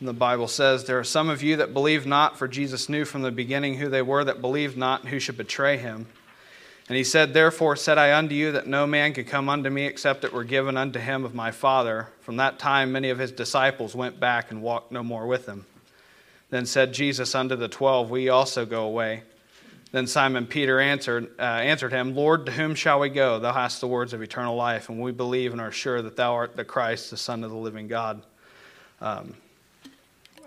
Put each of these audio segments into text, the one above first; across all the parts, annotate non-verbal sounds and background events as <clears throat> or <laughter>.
And the Bible says, There are some of you that believe not, for Jesus knew from the beginning who they were that believed not and who should betray him. And he said, Therefore said I unto you that no man could come unto me except it were given unto him of my Father. From that time many of his disciples went back and walked no more with him. Then said Jesus unto the twelve, We also go away. Then Simon Peter answered, uh, answered him, Lord, to whom shall we go? Thou hast the words of eternal life, and we believe and are sure that thou art the Christ, the Son of the living God. Um,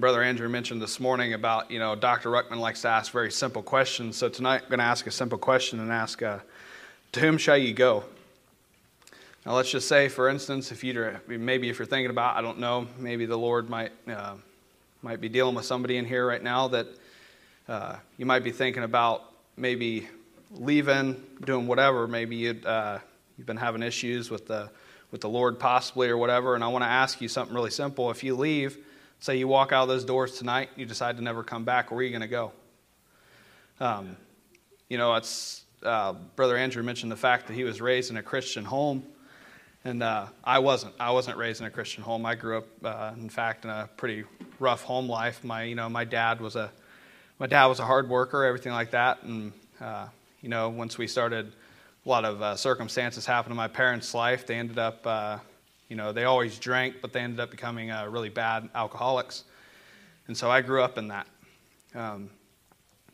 Brother Andrew mentioned this morning about you know Dr. Ruckman likes to ask very simple questions. So tonight I'm going to ask a simple question and ask, uh, to whom shall you go? Now let's just say, for instance, if you maybe if you're thinking about, I don't know, maybe the Lord might uh, might be dealing with somebody in here right now that uh, you might be thinking about maybe leaving, doing whatever. Maybe you uh, you've been having issues with the with the Lord possibly or whatever. And I want to ask you something really simple. If you leave, say you walk out of those doors tonight, you decide to never come back, where are you going to go? Um, you know, it's uh, Brother Andrew mentioned the fact that he was raised in a Christian home, and uh, I wasn't. I wasn't raised in a Christian home. I grew up, uh, in fact, in a pretty rough home life. My, you know, my dad was a, my dad was a hard worker, everything like that, and uh, you know, once we started a lot of uh, circumstances happened in my parents' life. They ended up, uh, you know, they always drank, but they ended up becoming uh, really bad alcoholics. And so I grew up in that. Um,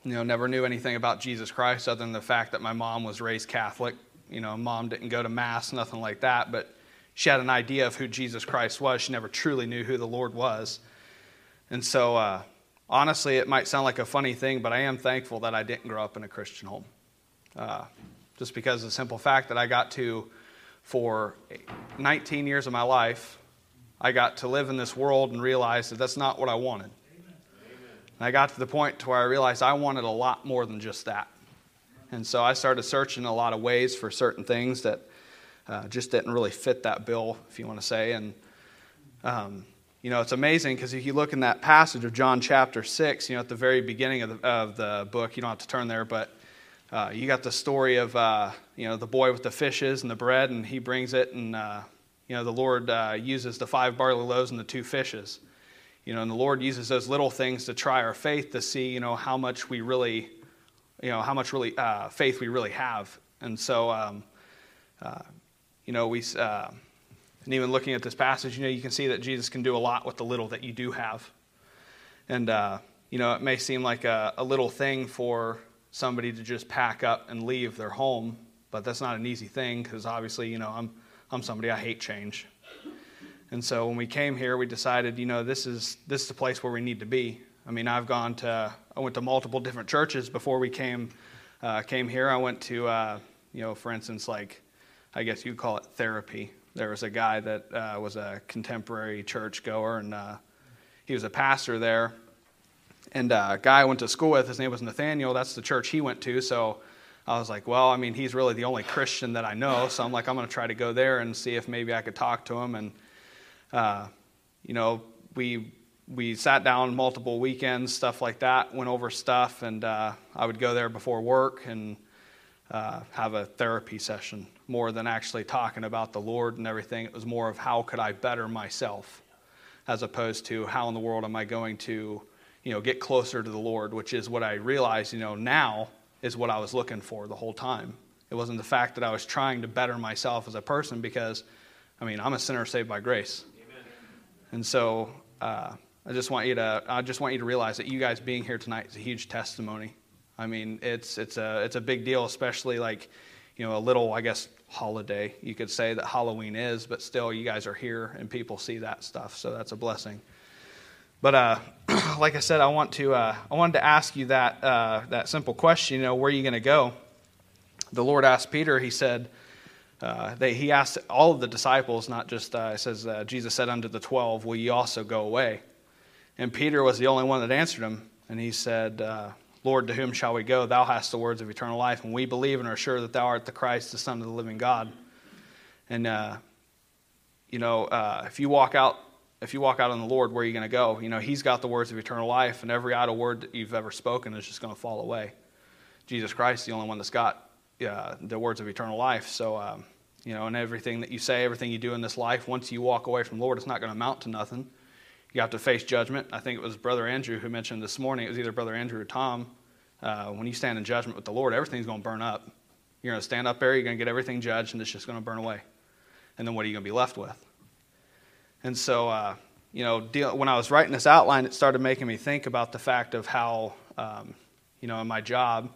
you know, never knew anything about Jesus Christ other than the fact that my mom was raised Catholic. You know, mom didn't go to Mass, nothing like that, but she had an idea of who Jesus Christ was. She never truly knew who the Lord was. And so, uh, honestly, it might sound like a funny thing, but I am thankful that I didn't grow up in a Christian home. Uh, just because of the simple fact that I got to, for 19 years of my life, I got to live in this world and realize that that's not what I wanted. And I got to the point to where I realized I wanted a lot more than just that. And so I started searching a lot of ways for certain things that uh, just didn't really fit that bill, if you want to say. And, um, you know, it's amazing because if you look in that passage of John chapter 6, you know, at the very beginning of the, of the book, you don't have to turn there, but uh, you got the story of uh, you know the boy with the fishes and the bread, and he brings it, and uh, you know the Lord uh, uses the five barley loaves and the two fishes. You know, and the Lord uses those little things to try our faith to see you know how much we really, you know, how much really uh, faith we really have. And so, um, uh, you know, we. and even looking at this passage, you know, you can see that Jesus can do a lot with the little that you do have. And, you know, it may seem like a, a little thing for somebody to just pack up and leave their home, but that's not an easy thing because obviously, you know, I'm, I'm somebody, I hate change. And so when we came here, we decided, you know, this is, this is the place where we need to be. I mean, I've gone to, I went to multiple different churches before we came, uh, came here. I went to, uh, you know, for instance, like, I guess you'd call it therapy. There was a guy that uh, was a contemporary church goer, and uh, he was a pastor there and a guy I went to school with, his name was Nathaniel. That's the church he went to. So I was like, well, I mean, he's really the only Christian that I know. So I'm like, I'm going to try to go there and see if maybe I could talk to him. And, uh, you know, we we sat down multiple weekends, stuff like that, went over stuff, and uh, I would go there before work and uh, have a therapy session more than actually talking about the Lord and everything. It was more of how could I better myself, as opposed to how in the world am I going to you know, get closer to the Lord, which is what I realized, you know, now is what I was looking for the whole time. It wasn't the fact that I was trying to better myself as a person because, I mean, I'm a sinner saved by grace. Amen. And so uh, I just want you to, I just want you to realize that you guys being here tonight is a huge testimony. I mean, it's, it's, a, it's a big deal, especially like, you know, a little, I guess, holiday. You could say that Halloween is, but still, you guys are here and people see that stuff. So that's a blessing. But uh, <clears throat> like I said, I want to uh, I wanted to ask you that uh, that simple question. You know, where are you going to go? The Lord asked Peter. He said. Uh, he asked all of the disciples, not just, uh, it says, uh, Jesus said unto the twelve, Will ye also go away? And Peter was the only one that answered him. And he said, uh, Lord, to whom shall we go? Thou hast the words of eternal life, and we believe and are sure that thou art the Christ, the Son of the living God. And, you know, if you walk out, if you walk out on the Lord, where are you going to go? You know, He's got the words of eternal life, and every idle word that you've ever spoken is just going to fall away. Jesus Christ, is the only one that's got uh, the words of eternal life. So, um, you know, and everything that you say, everything you do in this life, once you walk away from the Lord, it's not going to amount to nothing. You have to face judgment. I think it was Brother Andrew who mentioned this morning, it was either Brother Andrew or Tom. Uh, when you stand in judgment with the Lord, everything's going to burn up. You're going to stand up there, you're going to get everything judged, and it's just going to burn away. And then what are you going to be left with? And so, uh, you know, deal, when I was writing this outline, it started making me think about the fact of how, um, you know, in my job,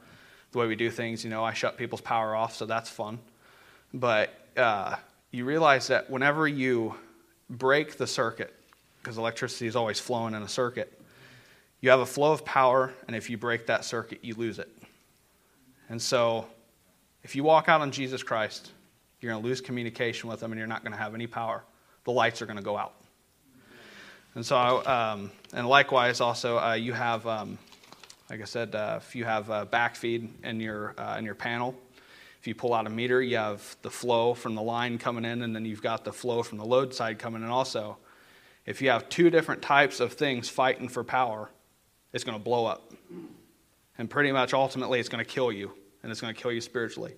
the way we do things, you know, I shut people's power off, so that's fun. But uh, you realize that whenever you break the circuit, because electricity is always flowing in a circuit, you have a flow of power, and if you break that circuit, you lose it. And so, if you walk out on Jesus Christ, you're going to lose communication with Him, and you're not going to have any power. The lights are going to go out. And so, um, and likewise, also, uh, you have, um, like I said, uh, if you have a backfeed in your uh, in your panel, if you pull out a meter, you have the flow from the line coming in, and then you've got the flow from the load side coming in also. If you have two different types of things fighting for power, it's going to blow up. And pretty much ultimately, it's going to kill you, and it's going to kill you spiritually.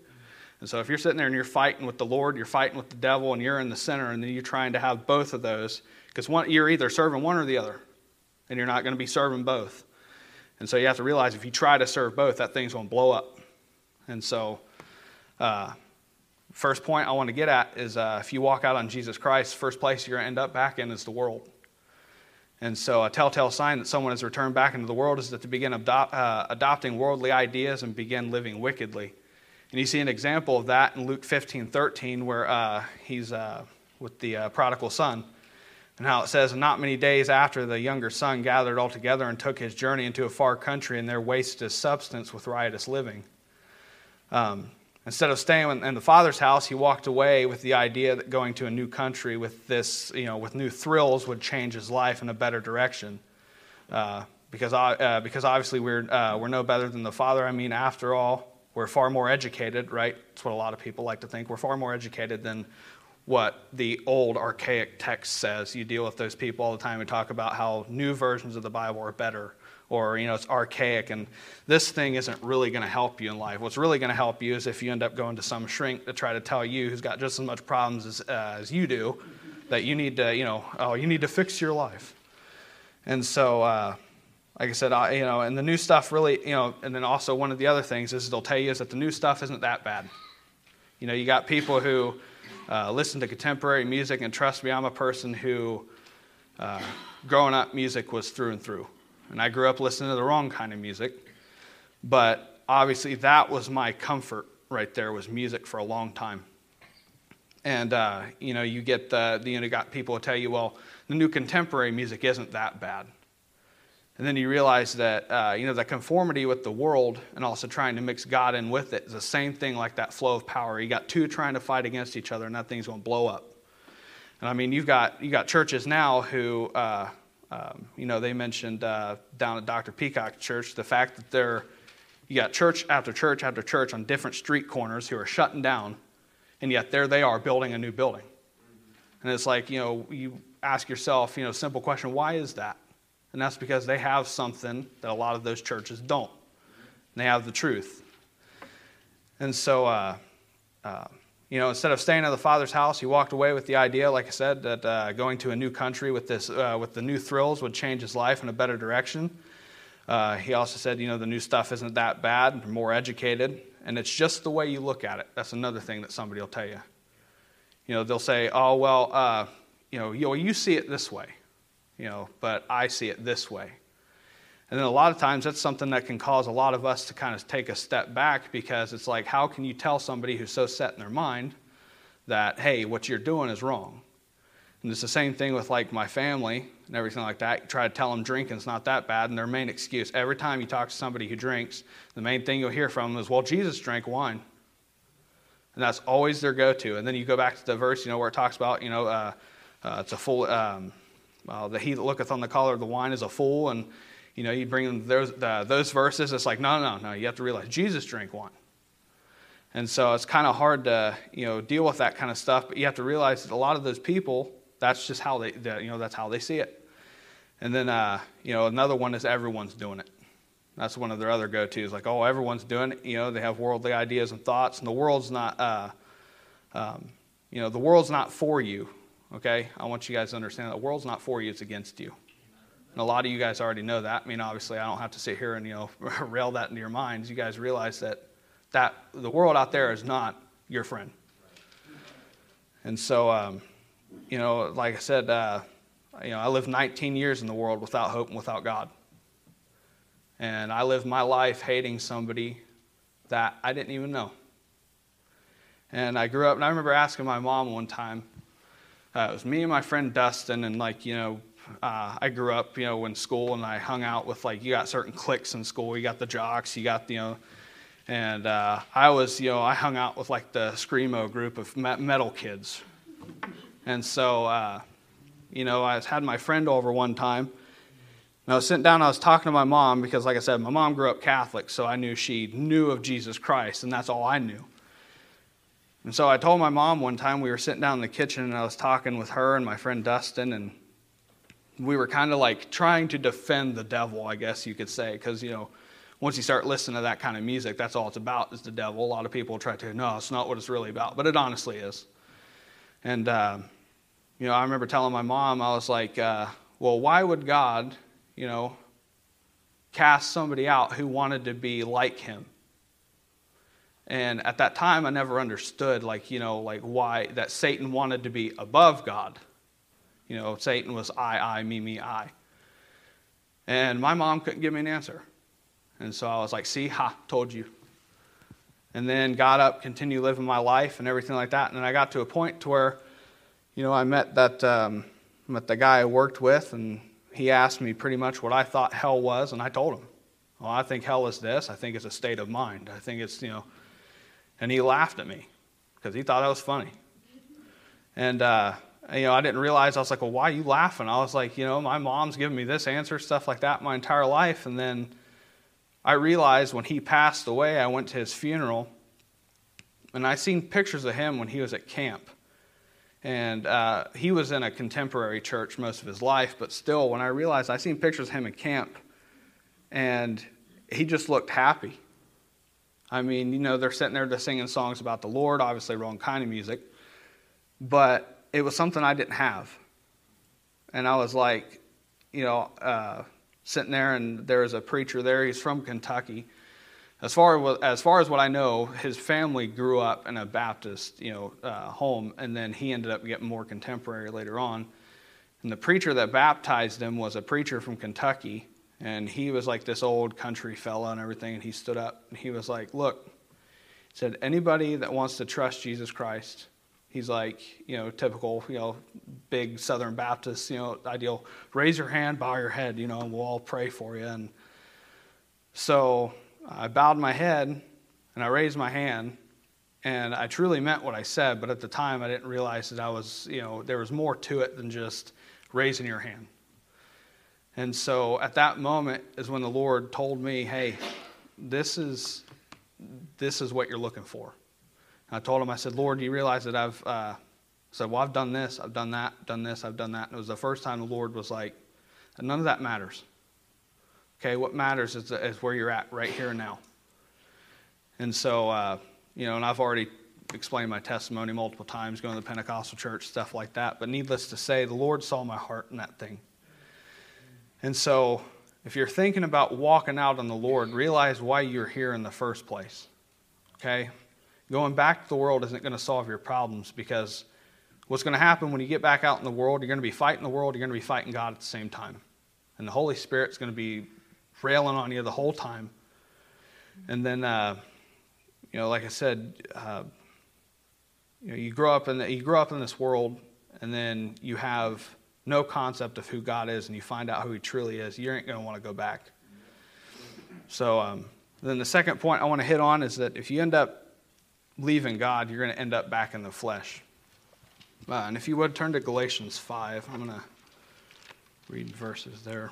And so if you're sitting there and you're fighting with the Lord, you're fighting with the devil, and you're in the center, and then you're trying to have both of those, because you're either serving one or the other, and you're not going to be serving both. And so you have to realize if you try to serve both, that thing's going to blow up. And so, uh, first point I want to get at is uh, if you walk out on Jesus Christ, first place you're going to end up back in is the world. And so, a telltale sign that someone has returned back into the world is that they begin adopt, uh, adopting worldly ideas and begin living wickedly. And you see an example of that in Luke 15 13, where uh, he's uh, with the uh, prodigal son. And how it says, Not many days after the younger son gathered all together and took his journey into a far country, and there wasted his substance with riotous living. Um, Instead of staying in the father's house, he walked away with the idea that going to a new country with this, you know, with new thrills would change his life in a better direction. Uh, because, uh, because obviously we're, uh, we're no better than the father. I mean, after all, we're far more educated, right? That's what a lot of people like to think. We're far more educated than what the old archaic text says. You deal with those people all the time and talk about how new versions of the Bible are better or you know it's archaic and this thing isn't really going to help you in life what's really going to help you is if you end up going to some shrink to try to tell you who's got just as much problems as, uh, as you do that you need to you know oh you need to fix your life and so uh, like i said I, you know and the new stuff really you know and then also one of the other things is they'll tell you is that the new stuff isn't that bad you know you got people who uh, listen to contemporary music and trust me i'm a person who uh, growing up music was through and through and I grew up listening to the wrong kind of music. But obviously, that was my comfort right there was music for a long time. And uh, you know, you get the, the you know, got people who tell you, well, the new contemporary music isn't that bad. And then you realize that uh, you know the conformity with the world and also trying to mix God in with it is the same thing like that flow of power. You got two trying to fight against each other, and that thing's going to blow up. And I mean, you've got you got churches now who uh, um, you know, they mentioned uh, down at Dr. Peacock Church the fact that they're, you got church after church after church on different street corners who are shutting down, and yet there they are building a new building. And it's like, you know, you ask yourself, you know, simple question, why is that? And that's because they have something that a lot of those churches don't. And they have the truth. And so, uh, uh, you know, instead of staying at the father's house, he walked away with the idea, like I said, that uh, going to a new country with this, uh, with the new thrills would change his life in a better direction. Uh, he also said, you know, the new stuff isn't that bad, more educated, and it's just the way you look at it. That's another thing that somebody will tell you. You know, they'll say, oh well, uh, you know, you, you see it this way, you know, but I see it this way. And then a lot of times that's something that can cause a lot of us to kind of take a step back because it's like, how can you tell somebody who's so set in their mind that, hey, what you're doing is wrong? And it's the same thing with like my family and everything like that. You try to tell them drinking's not that bad, and their main excuse every time you talk to somebody who drinks, the main thing you'll hear from them is, well, Jesus drank wine. And that's always their go to. And then you go back to the verse, you know, where it talks about, you know, uh, uh, it's a full. um, well, the he that looketh on the collar of the wine is a fool. And you know, you bring those, uh, those verses, it's like, no, no, no, you have to realize Jesus drank wine. And so it's kind of hard to, you know, deal with that kind of stuff, but you have to realize that a lot of those people, that's just how they, you know, that's how they see it. And then, uh, you know, another one is everyone's doing it. That's one of their other go-tos, like, oh, everyone's doing it. You know, they have worldly ideas and thoughts, and the world's not, uh, um, you know, the world's not for you. Okay, I want you guys to understand that the world's not for you; it's against you. And a lot of you guys already know that. I mean, obviously, I don't have to sit here and you know <laughs> rail that into your minds. You guys realize that that the world out there is not your friend. And so, um, you know, like I said, uh, you know, I lived 19 years in the world without hope and without God. And I lived my life hating somebody that I didn't even know. And I grew up, and I remember asking my mom one time, uh, it was me and my friend Dustin, and like, you know, uh, I grew up, you know, in school, and I hung out with like, you got certain cliques in school. You got the jocks, you got, you know, and uh, I was, you know, I hung out with like the screamo group of metal kids, and so, uh, you know, I had my friend over one time. And I was sitting down, I was talking to my mom because, like I said, my mom grew up Catholic, so I knew she knew of Jesus Christ, and that's all I knew. And so I told my mom one time we were sitting down in the kitchen and I was talking with her and my friend Dustin, and we were kind of like trying to defend the devil, I guess you could say, because, you know, once you start listening to that kind of music, that's all it's about is the devil. A lot of people try to, no, it's not what it's really about, but it honestly is. And, uh, you know, I remember telling my mom, I was like, uh, well, why would God, you know, cast somebody out who wanted to be like him? And at that time, I never understood, like, you know, like why that Satan wanted to be above God. You know, Satan was I, I, me, me, I. And my mom couldn't give me an answer. And so I was like, see, ha, told you. And then got up, continued living my life and everything like that. And then I got to a point to where, you know, I met that, um, met the guy I worked with, and he asked me pretty much what I thought hell was, and I told him, well, I think hell is this. I think it's a state of mind. I think it's, you know, and he laughed at me because he thought I was funny. And, uh, you know, I didn't realize, I was like, well, why are you laughing? I was like, you know, my mom's given me this answer, stuff like that, my entire life. And then I realized when he passed away, I went to his funeral, and I seen pictures of him when he was at camp. And uh, he was in a contemporary church most of his life, but still, when I realized I seen pictures of him in camp, and he just looked happy. I mean, you know, they're sitting there just singing songs about the Lord, obviously wrong kind of music, but it was something I didn't have. And I was like, you know, uh, sitting there, and there was a preacher there. He's from Kentucky. As far as, as far as what I know, his family grew up in a Baptist, you know, uh, home, and then he ended up getting more contemporary later on. And the preacher that baptized him was a preacher from Kentucky and he was like this old country fella and everything. And he stood up and he was like, Look, he said, anybody that wants to trust Jesus Christ, he's like, you know, typical, you know, big Southern Baptist, you know, ideal. Raise your hand, bow your head, you know, and we'll all pray for you. And so I bowed my head and I raised my hand. And I truly meant what I said, but at the time I didn't realize that I was, you know, there was more to it than just raising your hand. And so at that moment is when the Lord told me, hey, this is, this is what you're looking for. And I told him, I said, Lord, do you realize that I've uh, said, well, I've done this, I've done that, done this, I've done that. And it was the first time the Lord was like, none of that matters. Okay, what matters is, is where you're at right here and now. And so, uh, you know, and I've already explained my testimony multiple times, going to the Pentecostal church, stuff like that. But needless to say, the Lord saw my heart in that thing. And so, if you're thinking about walking out on the Lord, realize why you're here in the first place. Okay? Going back to the world isn't going to solve your problems because what's going to happen when you get back out in the world, you're going to be fighting the world, you're going to be fighting God at the same time. And the Holy Spirit's going to be railing on you the whole time. And then, uh, you know, like I said, uh, you know, you grow up in the, you grow up in this world, and then you have no concept of who God is and you find out who He truly is, you ain't going to want to go back. So, um, then the second point I want to hit on is that if you end up leaving God, you're going to end up back in the flesh. Uh, and if you would turn to Galatians 5, I'm going to read verses there.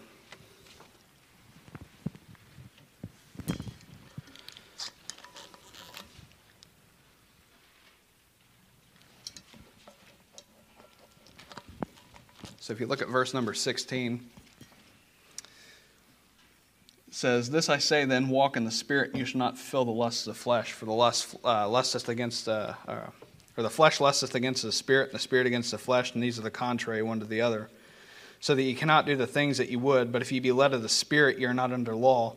So if you look at verse number 16, it says, This I say then, walk in the Spirit, and you shall not fill the lusts of the flesh, for the lust uh, lusteth against the, uh, or the flesh lusteth against the Spirit, and the Spirit against the flesh, and these are the contrary one to the other. So that you cannot do the things that you would, but if you be led of the Spirit, you are not under law.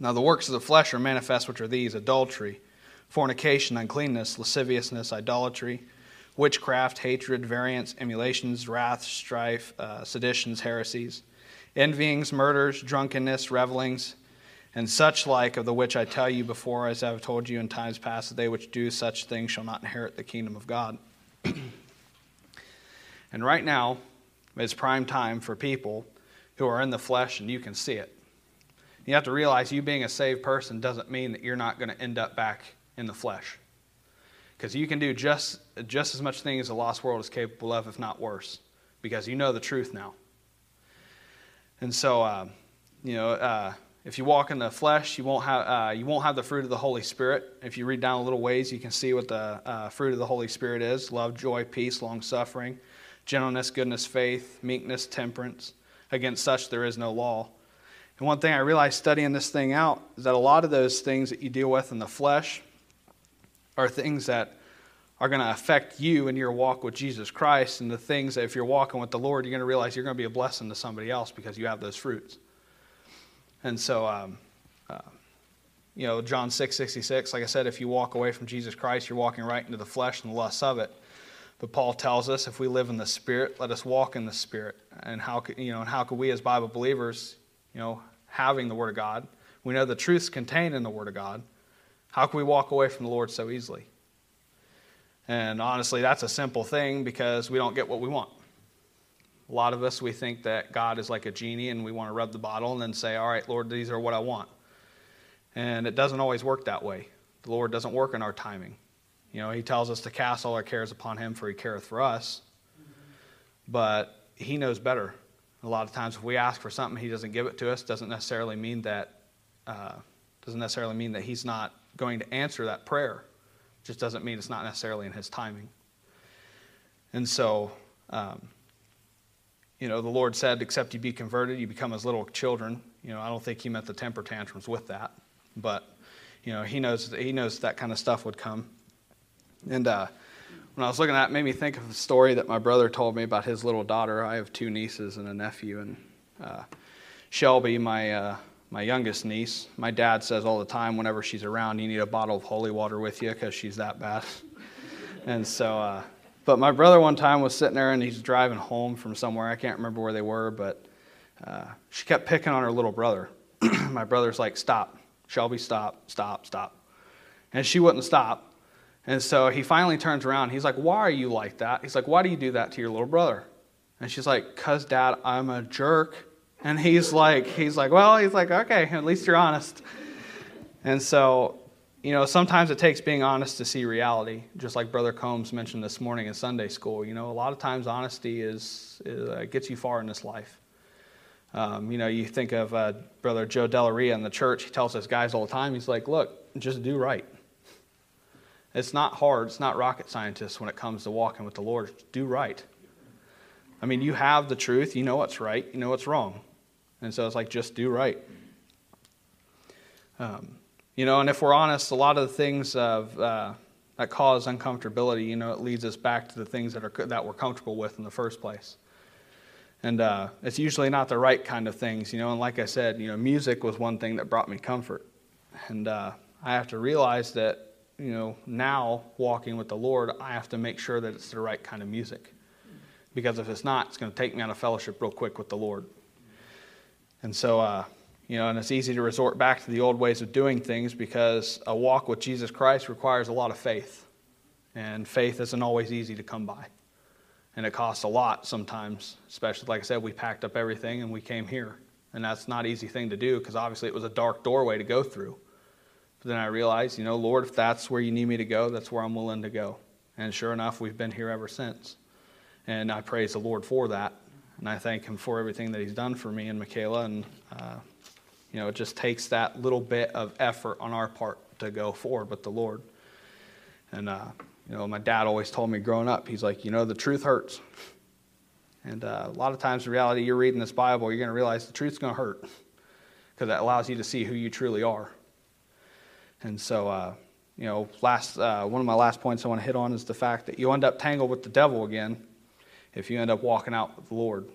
Now the works of the flesh are manifest, which are these adultery, fornication, uncleanness, lasciviousness, idolatry witchcraft, hatred, variance, emulations, wrath, strife, uh, seditions, heresies, envyings, murders, drunkenness, revelings, and such like, of the which I tell you before, as I have told you in times past, that they which do such things shall not inherit the kingdom of God. <clears throat> and right now is prime time for people who are in the flesh, and you can see it. You have to realize you being a saved person doesn't mean that you're not going to end up back in the flesh because you can do just, just as much thing as the lost world is capable of, if not worse, because you know the truth now. And so, uh, you know, uh, if you walk in the flesh, you won't have uh, you won't have the fruit of the Holy Spirit. If you read down a little ways, you can see what the uh, fruit of the Holy Spirit is: love, joy, peace, long suffering, gentleness, goodness, faith, meekness, temperance. Against such there is no law. And one thing I realized studying this thing out is that a lot of those things that you deal with in the flesh are things that are going to affect you in your walk with Jesus Christ, and the things that if you're walking with the Lord, you're going to realize you're going to be a blessing to somebody else because you have those fruits. And so, um, uh, you know, John 6 66, like I said, if you walk away from Jesus Christ, you're walking right into the flesh and the lusts of it. But Paul tells us if we live in the Spirit, let us walk in the Spirit. And how could, you know, and how could we as Bible believers, you know, having the Word of God, we know the truths contained in the Word of God how can we walk away from the Lord so easily? And honestly, that's a simple thing because we don't get what we want. A lot of us, we think that God is like a genie and we want to rub the bottle and then say, All right, Lord, these are what I want. And it doesn't always work that way. The Lord doesn't work in our timing. You know, He tells us to cast all our cares upon Him, for He careth for us. But He knows better. A lot of times, if we ask for something, He doesn't give it to us. Doesn't necessarily mean that uh, doesn't necessarily mean that He's not going to answer that prayer. Just doesn't mean it's not necessarily in his timing. And so, um, you know, the Lord said, except you be converted, you become as little children. You know, I don't think he meant the temper tantrums with that, but, you know, he knows, he knows that kind of stuff would come. And uh, when I was looking at it, it made me think of a story that my brother told me about his little daughter. I have two nieces and a nephew, and uh, Shelby, my uh, my youngest niece. My dad says all the time, whenever she's around, you need a bottle of holy water with you because she's that bad. <laughs> and so, uh, but my brother one time was sitting there and he's driving home from somewhere. I can't remember where they were, but uh, she kept picking on her little brother. <clears throat> my brother's like, Stop, Shelby, stop, stop, stop. And she wouldn't stop. And so he finally turns around. He's like, Why are you like that? He's like, Why do you do that to your little brother? And she's like, Because, Dad, I'm a jerk. And he's like, he's like, well, he's like, okay, at least you're honest. And so, you know, sometimes it takes being honest to see reality, just like Brother Combs mentioned this morning in Sunday school. You know, a lot of times honesty is, is uh, gets you far in this life. Um, you know, you think of uh, Brother Joe Delaria in the church. He tells us guys all the time. He's like, look, just do right. It's not hard. It's not rocket scientist when it comes to walking with the Lord. Do right. I mean, you have the truth. You know what's right. You know what's wrong. And so it's like, just do right. Um, you know, and if we're honest, a lot of the things of, uh, that cause uncomfortability, you know, it leads us back to the things that, are, that we're comfortable with in the first place. And uh, it's usually not the right kind of things, you know. And like I said, you know, music was one thing that brought me comfort. And uh, I have to realize that, you know, now walking with the Lord, I have to make sure that it's the right kind of music. Because if it's not, it's going to take me out of fellowship real quick with the Lord. And so, uh, you know, and it's easy to resort back to the old ways of doing things because a walk with Jesus Christ requires a lot of faith. And faith isn't always easy to come by. And it costs a lot sometimes, especially, like I said, we packed up everything and we came here. And that's not an easy thing to do because obviously it was a dark doorway to go through. But then I realized, you know, Lord, if that's where you need me to go, that's where I'm willing to go. And sure enough, we've been here ever since. And I praise the Lord for that. And I thank him for everything that he's done for me and Michaela. And, uh, you know, it just takes that little bit of effort on our part to go forward with the Lord. And, uh, you know, my dad always told me growing up, he's like, you know, the truth hurts. And uh, a lot of times, in reality, you're reading this Bible, you're going to realize the truth's going to hurt because that allows you to see who you truly are. And so, uh, you know, last uh, one of my last points I want to hit on is the fact that you end up tangled with the devil again if you end up walking out with the Lord.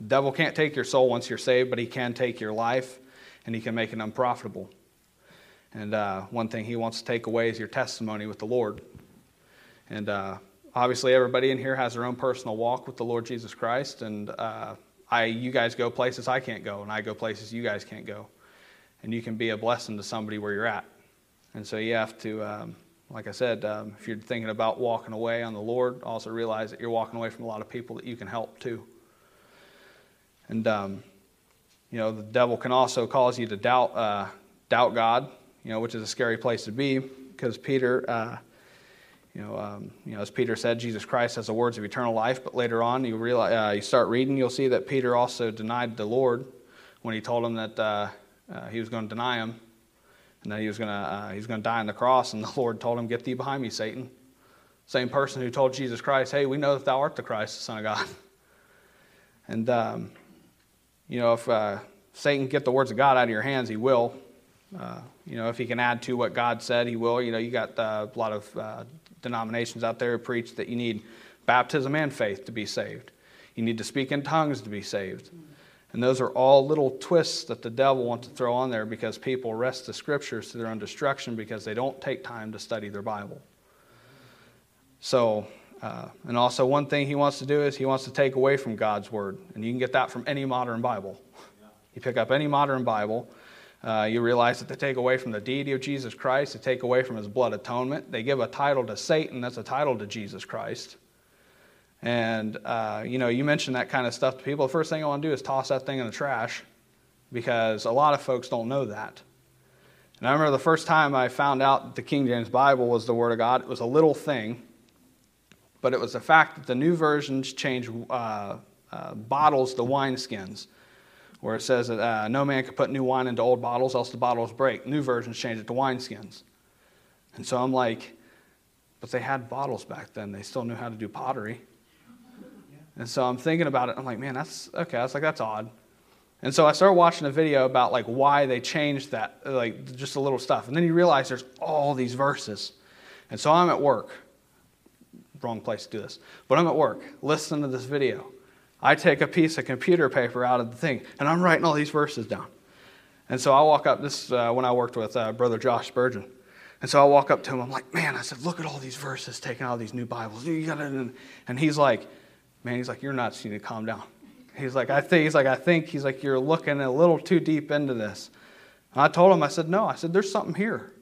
The devil can't take your soul once you're saved, but he can take your life and he can make it unprofitable. And uh, one thing he wants to take away is your testimony with the Lord. And uh, obviously, everybody in here has their own personal walk with the Lord Jesus Christ. And uh, I, you guys go places I can't go, and I go places you guys can't go. And you can be a blessing to somebody where you're at. And so you have to, um, like I said, um, if you're thinking about walking away on the Lord, also realize that you're walking away from a lot of people that you can help too. And, um, you know, the devil can also cause you to doubt, uh, doubt God, you know, which is a scary place to be because Peter, uh, you know, um, you know, as Peter said, Jesus Christ has the words of eternal life. But later on, you realize, uh, you start reading, you'll see that Peter also denied the Lord when he told him that uh, uh, he was going to deny him and that he was going to uh, he was going to die on the cross. And the <laughs> Lord told him, "Get thee behind me, Satan." Same person who told Jesus Christ, "Hey, we know that thou art the Christ, the Son of God." <laughs> And um, you know, if uh, Satan get the words of God out of your hands, he will. Uh, you know, if he can add to what God said, he will. You know, you got uh, a lot of uh, denominations out there who preach that you need baptism and faith to be saved. You need to speak in tongues to be saved. And those are all little twists that the devil wants to throw on there because people wrest the scriptures to their own destruction because they don't take time to study their Bible. So, uh, and also one thing he wants to do is he wants to take away from God's word. And you can get that from any modern Bible. You pick up any modern Bible, uh, you realize that they take away from the deity of Jesus Christ, they take away from his blood atonement. They give a title to Satan that's a title to Jesus Christ. And, uh, you know, you mention that kind of stuff to people. The first thing I want to do is toss that thing in the trash because a lot of folks don't know that. And I remember the first time I found out the King James Bible was the Word of God, it was a little thing, but it was the fact that the new versions change uh, uh, bottles to wineskins, where it says that uh, no man can put new wine into old bottles, else the bottles break. New versions change it to wineskins. And so I'm like, but they had bottles back then. They still knew how to do pottery. And so I'm thinking about it. I'm like, man, that's okay. I was like, that's odd. And so I started watching a video about like why they changed that, like just a little stuff. And then you realize there's all these verses. And so I'm at work. Wrong place to do this. But I'm at work listening to this video. I take a piece of computer paper out of the thing and I'm writing all these verses down. And so I walk up, this uh, when I worked with uh, Brother Josh Spurgeon. And so I walk up to him. I'm like, man, I said, look at all these verses taken out of these new Bibles. You gotta, and he's like, man, he's like, you're nuts. You need to calm down. He's like, I think, he's like, I think, he's like, you're looking a little too deep into this. And I told him, I said, no. I said, there's something here.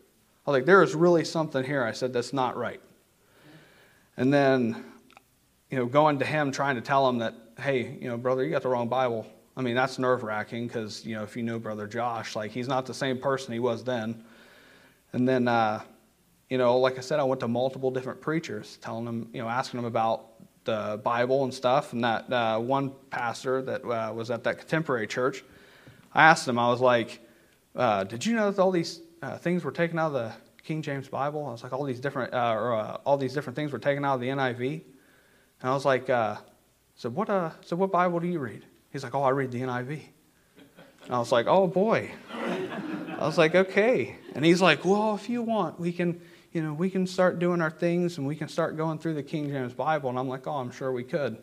I was like, there is really something here. I said, that's not right. And then, you know, going to him, trying to tell him that, hey, you know, brother, you got the wrong Bible. I mean, that's nerve wracking because, you know, if you know Brother Josh, like, he's not the same person he was then. And then, uh, you know, like I said, I went to multiple different preachers, telling them, you know, asking them about the Bible and stuff. And that uh, one pastor that uh, was at that contemporary church, I asked him, I was like, uh, "Did you know that all these uh, things were taken out of the King James Bible?" I was like, "All these different, uh, or uh, all these different things were taken out of the NIV." And I was like, "So what? So what Bible do you read?" He's like, "Oh, I read the NIV." And I was like, "Oh boy." I was like, "Okay." And he's like, "Well, if you want, we can." You know, we can start doing our things and we can start going through the King James Bible. And I'm like, oh, I'm sure we could.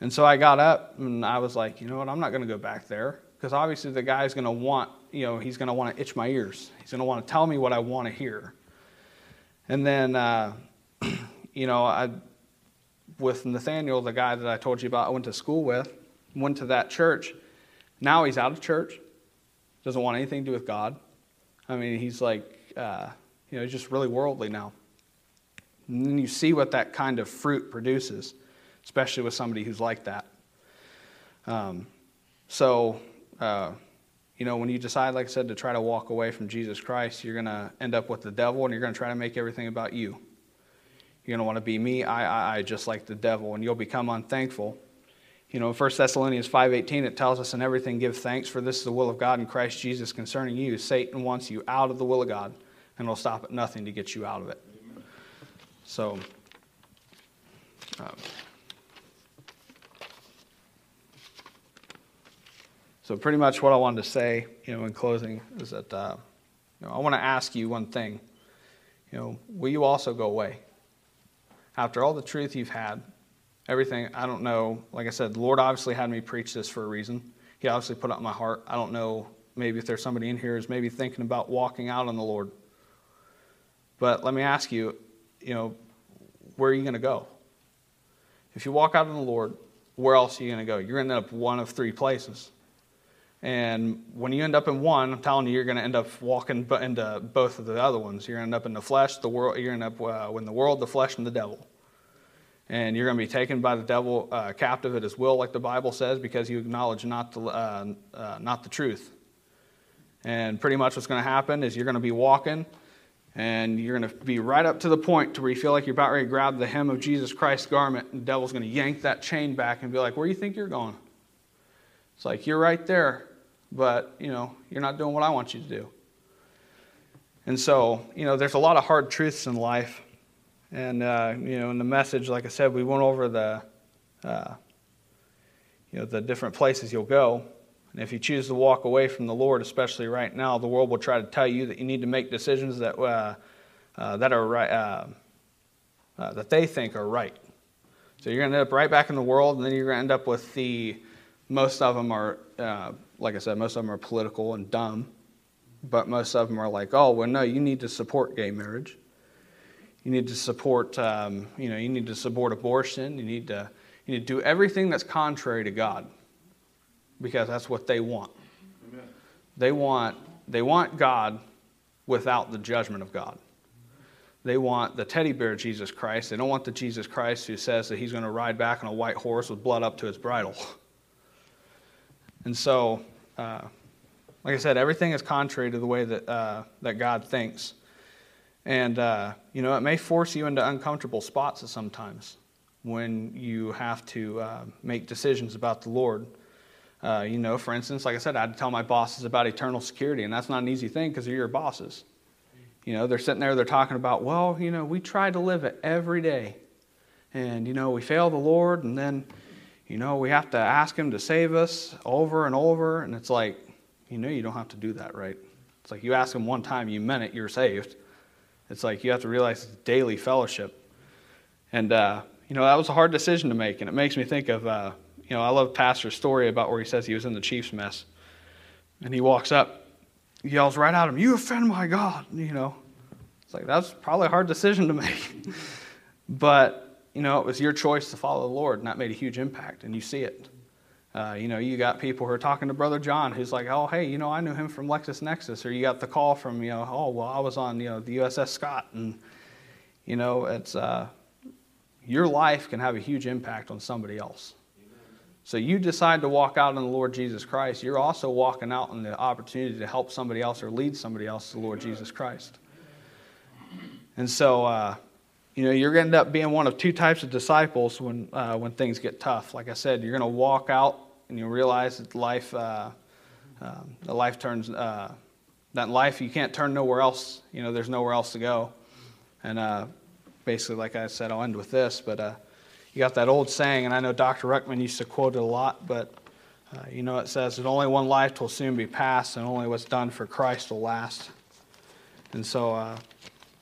And so I got up and I was like, you know what, I'm not going to go back there because obviously the guy's going to want, you know, he's going to want to itch my ears. He's going to want to tell me what I want to hear. And then, uh, <clears throat> you know, I, with Nathaniel, the guy that I told you about, I went to school with, went to that church. Now he's out of church, doesn't want anything to do with God. I mean, he's like, uh, you know, just really worldly now. And then you see what that kind of fruit produces, especially with somebody who's like that. Um, so, uh, you know, when you decide, like I said, to try to walk away from Jesus Christ, you're going to end up with the devil and you're going to try to make everything about you. You're going to want to be me, I, I, I, just like the devil, and you'll become unthankful. You know, 1 Thessalonians 5.18, it tells us, in everything give thanks, for this is the will of God in Christ Jesus concerning you. Satan wants you out of the will of God and it'll stop at nothing to get you out of it. So, um, so pretty much what I wanted to say, you know, in closing is that uh, you know, I want to ask you one thing. You know, will you also go away? After all the truth you've had, everything I don't know. Like I said, the Lord obviously had me preach this for a reason. He obviously put up my heart. I don't know. Maybe if there's somebody in here who's maybe thinking about walking out on the Lord but let me ask you, you know, where are you going to go? If you walk out on the Lord, where else are you going to go? You're going to end up one of three places. And when you end up in one, I'm telling you, you're going to end up walking into both of the other ones. You're going to end up in the flesh, the world. You're going to end up uh, in the world, the flesh, and the devil. And you're going to be taken by the devil uh, captive at his will, like the Bible says, because you acknowledge not the, uh, uh not the truth. And pretty much what's going to happen is you're going to be walking, and you're going to be right up to the point to where you feel like you're about ready to grab the hem of Jesus Christ's garment, and the devil's going to yank that chain back and be like, "Where do you think you're going?" It's like you're right there but you know you're not doing what i want you to do. And so you know there's a lot of hard truths in life. And uh, you know in the message like i said we went over the uh, you know the different places you'll go and if you choose to walk away from the lord especially right now the world will try to tell you that you need to make decisions that uh, uh that are right uh, uh, that they think are right so you're going to end up right back in the world and then you're going to end up with the most of them are like I said, most of them are political and dumb, but most of them are like, oh, well, no, you need to support gay marriage. You need to support, um, you know, you need to support abortion. You need to, you need to do everything that's contrary to God, because that's what they want. Amen. They want, they want God without the judgment of God. They want the teddy bear Jesus Christ. They don't want the Jesus Christ who says that he's going to ride back on a white horse with blood up to his bridle. And so, uh, like I said, everything is contrary to the way that, uh, that God thinks. And, uh, you know, it may force you into uncomfortable spots sometimes when you have to uh, make decisions about the Lord. Uh, you know, for instance, like I said, I had to tell my bosses about eternal security, and that's not an easy thing because they're your bosses. You know, they're sitting there, they're talking about, well, you know, we try to live it every day. And, you know, we fail the Lord, and then, you know, we have to ask Him to save us over and over. And it's like, you know, you don't have to do that, right? It's like you ask Him one time, you meant it, you're saved. It's like you have to realize it's daily fellowship. And, uh, you know, that was a hard decision to make. And it makes me think of, uh, you know, I love Pastor's story about where he says he was in the Chiefs mess. And he walks up, yells right at him, You offend my God. You know, it's like, that's probably a hard decision to make. <laughs> but you know, it was your choice to follow the Lord, and that made a huge impact, and you see it. Uh, you know, you got people who are talking to Brother John, who's like, "Oh, hey, you know, I knew him from LexisNexis," or you got the call from, you know, "Oh, well, I was on, you know, the USS Scott," and you know, it's uh, your life can have a huge impact on somebody else. So you decide to walk out in the Lord Jesus Christ, you're also walking out in the opportunity to help somebody else or lead somebody else to the Lord Jesus Christ. And so, uh, you know, you're going to end up being one of two types of disciples when, uh, when things get tough. Like I said, you're going to walk out and you realize that life, uh, uh, the life turns, uh, that life you can't turn nowhere else. You know, there's nowhere else to go. And uh, basically, like I said, I'll end with this. But uh, you got that old saying, and I know Dr. Ruckman used to quote it a lot, but you know, it says, that only one life will soon be passed, and only what's done for Christ will last." And so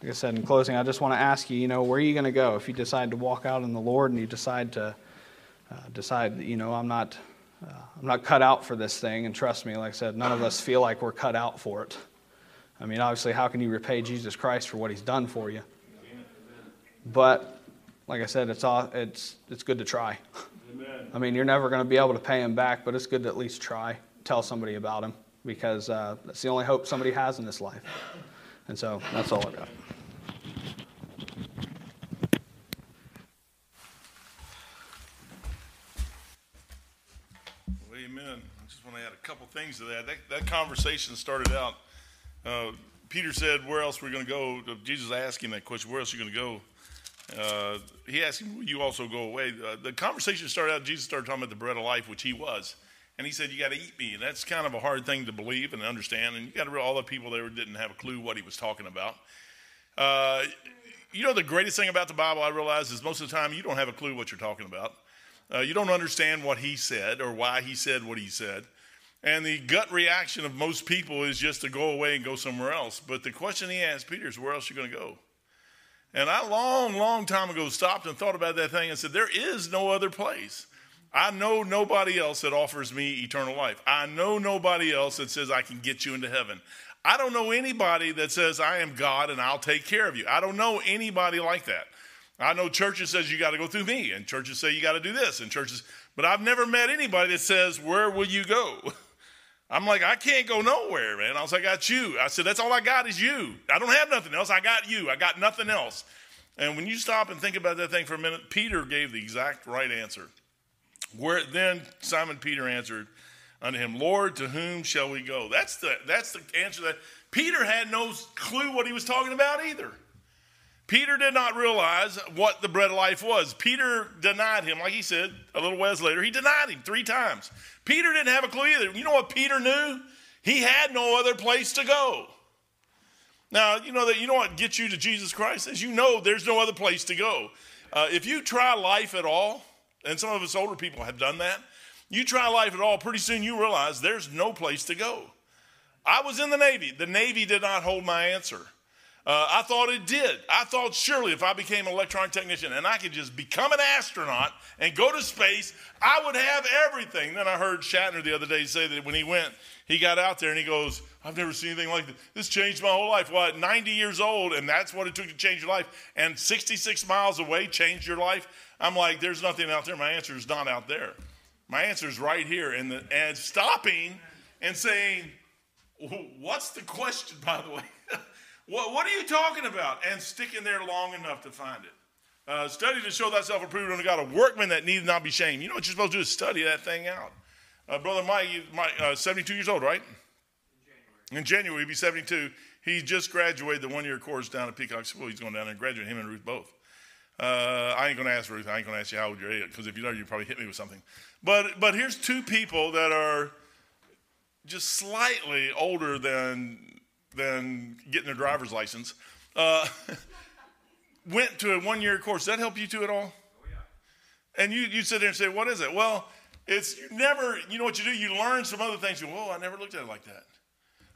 like I said in closing, I just want to ask you, you know, where are you going to go if you decide to walk out in the Lord and you decide to uh, decide, you know, I'm not, uh, I'm not cut out for this thing. And trust me, like I said, none of us feel like we're cut out for it. I mean, obviously, how can you repay Jesus Christ for what He's done for you? But like I said, it's all, it's it's good to try. Amen. I mean, you're never going to be able to pay Him back, but it's good to at least try. Tell somebody about Him because uh, that's the only hope somebody has in this life. And so that's all I got. Well, amen. I just want to add a couple things to that. That, that conversation started out. Uh, Peter said, "Where else we're going to go?" Jesus asked him that question. Where else are you going to go? Uh, he asked him, "Will you also go away?" Uh, the conversation started out. Jesus started talking about the bread of life, which he was, and he said, "You got to eat me." And that's kind of a hard thing to believe and understand. And you got to realize all the people there didn't have a clue what he was talking about. Uh, you know, the greatest thing about the Bible I realize is most of the time you don't have a clue what you're talking about. Uh, you don't understand what he said or why he said what he said. And the gut reaction of most people is just to go away and go somewhere else. But the question he asked Peter is, where else are you going to go? And I, long, long time ago, stopped and thought about that thing and said, there is no other place. I know nobody else that offers me eternal life. I know nobody else that says I can get you into heaven. I don't know anybody that says I am God and I'll take care of you. I don't know anybody like that. I know churches says you got to go through me, and churches say you got to do this, and churches, but I've never met anybody that says, "Where will you go?" <laughs> I'm like, I can't go nowhere, man. I was like, I got you. I said, that's all I got is you. I don't have nothing else. I got you. I got nothing else. And when you stop and think about that thing for a minute, Peter gave the exact right answer. Where then Simon Peter answered unto him, Lord, to whom shall we go? That's the that's the answer that Peter had no clue what he was talking about either. Peter did not realize what the bread of life was. Peter denied him, like he said a little ways later. He denied him three times. Peter didn't have a clue either. You know what Peter knew? He had no other place to go. Now, you know that you know what gets you to Jesus Christ is you know there's no other place to go. Uh, if you try life at all, and some of us older people have done that, you try life at all, pretty soon you realize there's no place to go. I was in the Navy. The Navy did not hold my answer. Uh, I thought it did. I thought surely if I became an electronic technician and I could just become an astronaut and go to space, I would have everything. Then I heard Shatner the other day say that when he went, he got out there and he goes, I've never seen anything like this. This changed my whole life. Well, at 90 years old, and that's what it took to change your life, and 66 miles away changed your life. I'm like, there's nothing out there. My answer is not out there. My answer is right here. The, and stopping and saying, What's the question, by the way? What, what are you talking about? And sticking there long enough to find it. Uh, study to show thyself approved unto God, a workman that need not be shamed. You know what you're supposed to do is study that thing out. Uh, Brother Mike, Mike uh, 72 years old, right? In January. In January, he'll be 72. He just graduated the one year course down at Peacock School. He's going down there and graduate, him and Ruth both. Uh, I ain't going to ask Ruth. I ain't going to ask you how old you're because if you know, you probably hit me with something. But, but here's two people that are just slightly older than than getting a driver's license. Uh, <laughs> went to a one year course. Does that help you too at all? Oh, yeah. And you, you sit there and say, What is it? Well, it's you never, you know what you do? You learn some other things. You go, Whoa, I never looked at it like that.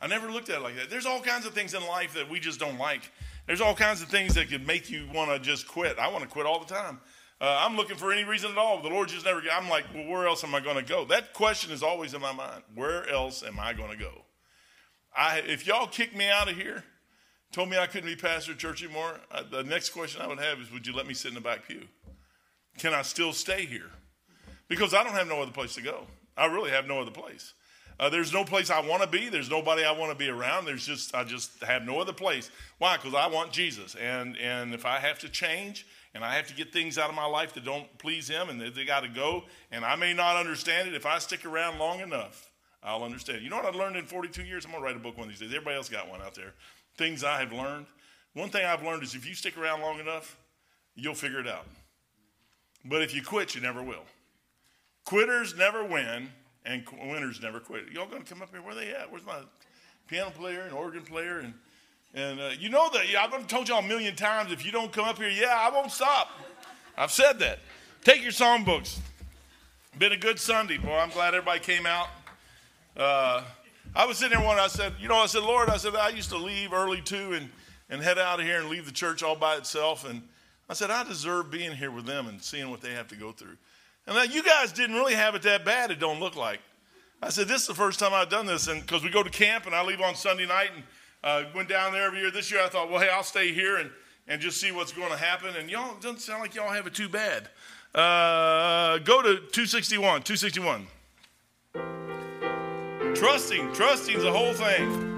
I never looked at it like that. There's all kinds of things in life that we just don't like. There's all kinds of things that could make you want to just quit. I want to quit all the time. Uh, I'm looking for any reason at all. The Lord just never. I'm like, well, where else am I going to go? That question is always in my mind. Where else am I going to go? I, if y'all kicked me out of here, told me I couldn't be pastor of church anymore, I, the next question I would have is, would you let me sit in the back pew? Can I still stay here? Because I don't have no other place to go. I really have no other place. Uh, there's no place I want to be. There's nobody I want to be around. There's just I just have no other place. Why? Because I want Jesus, and and if I have to change and I have to get things out of my life that don't please Him and they, they got to go, and I may not understand it. If I stick around long enough, I'll understand. You know what I've learned in 42 years? I'm going to write a book one of these days. Everybody else got one out there. Things I have learned. One thing I've learned is if you stick around long enough, you'll figure it out. But if you quit, you never will. Quitters never win, and winners never quit. Y'all going to come up here? Where they at? Where's my piano player and organ player? And, and uh, you know that I've told y'all a million times if you don't come up here, yeah, I won't stop. I've said that. Take your songbooks. Been a good Sunday, boy. I'm glad everybody came out. Uh, I was sitting there one, I said, you know, I said, Lord, I said, I used to leave early too and, and head out of here and leave the church all by itself. And I said, I deserve being here with them and seeing what they have to go through. And that you guys didn't really have it that bad, it don't look like. I said, this is the first time I've done this. And because we go to camp and I leave on Sunday night and uh, went down there every year. This year I thought, well, hey, I'll stay here and, and just see what's going to happen. And y'all, doesn't sound like y'all have it too bad. Uh, go to 261, 261. Trusting, trusting is the whole thing.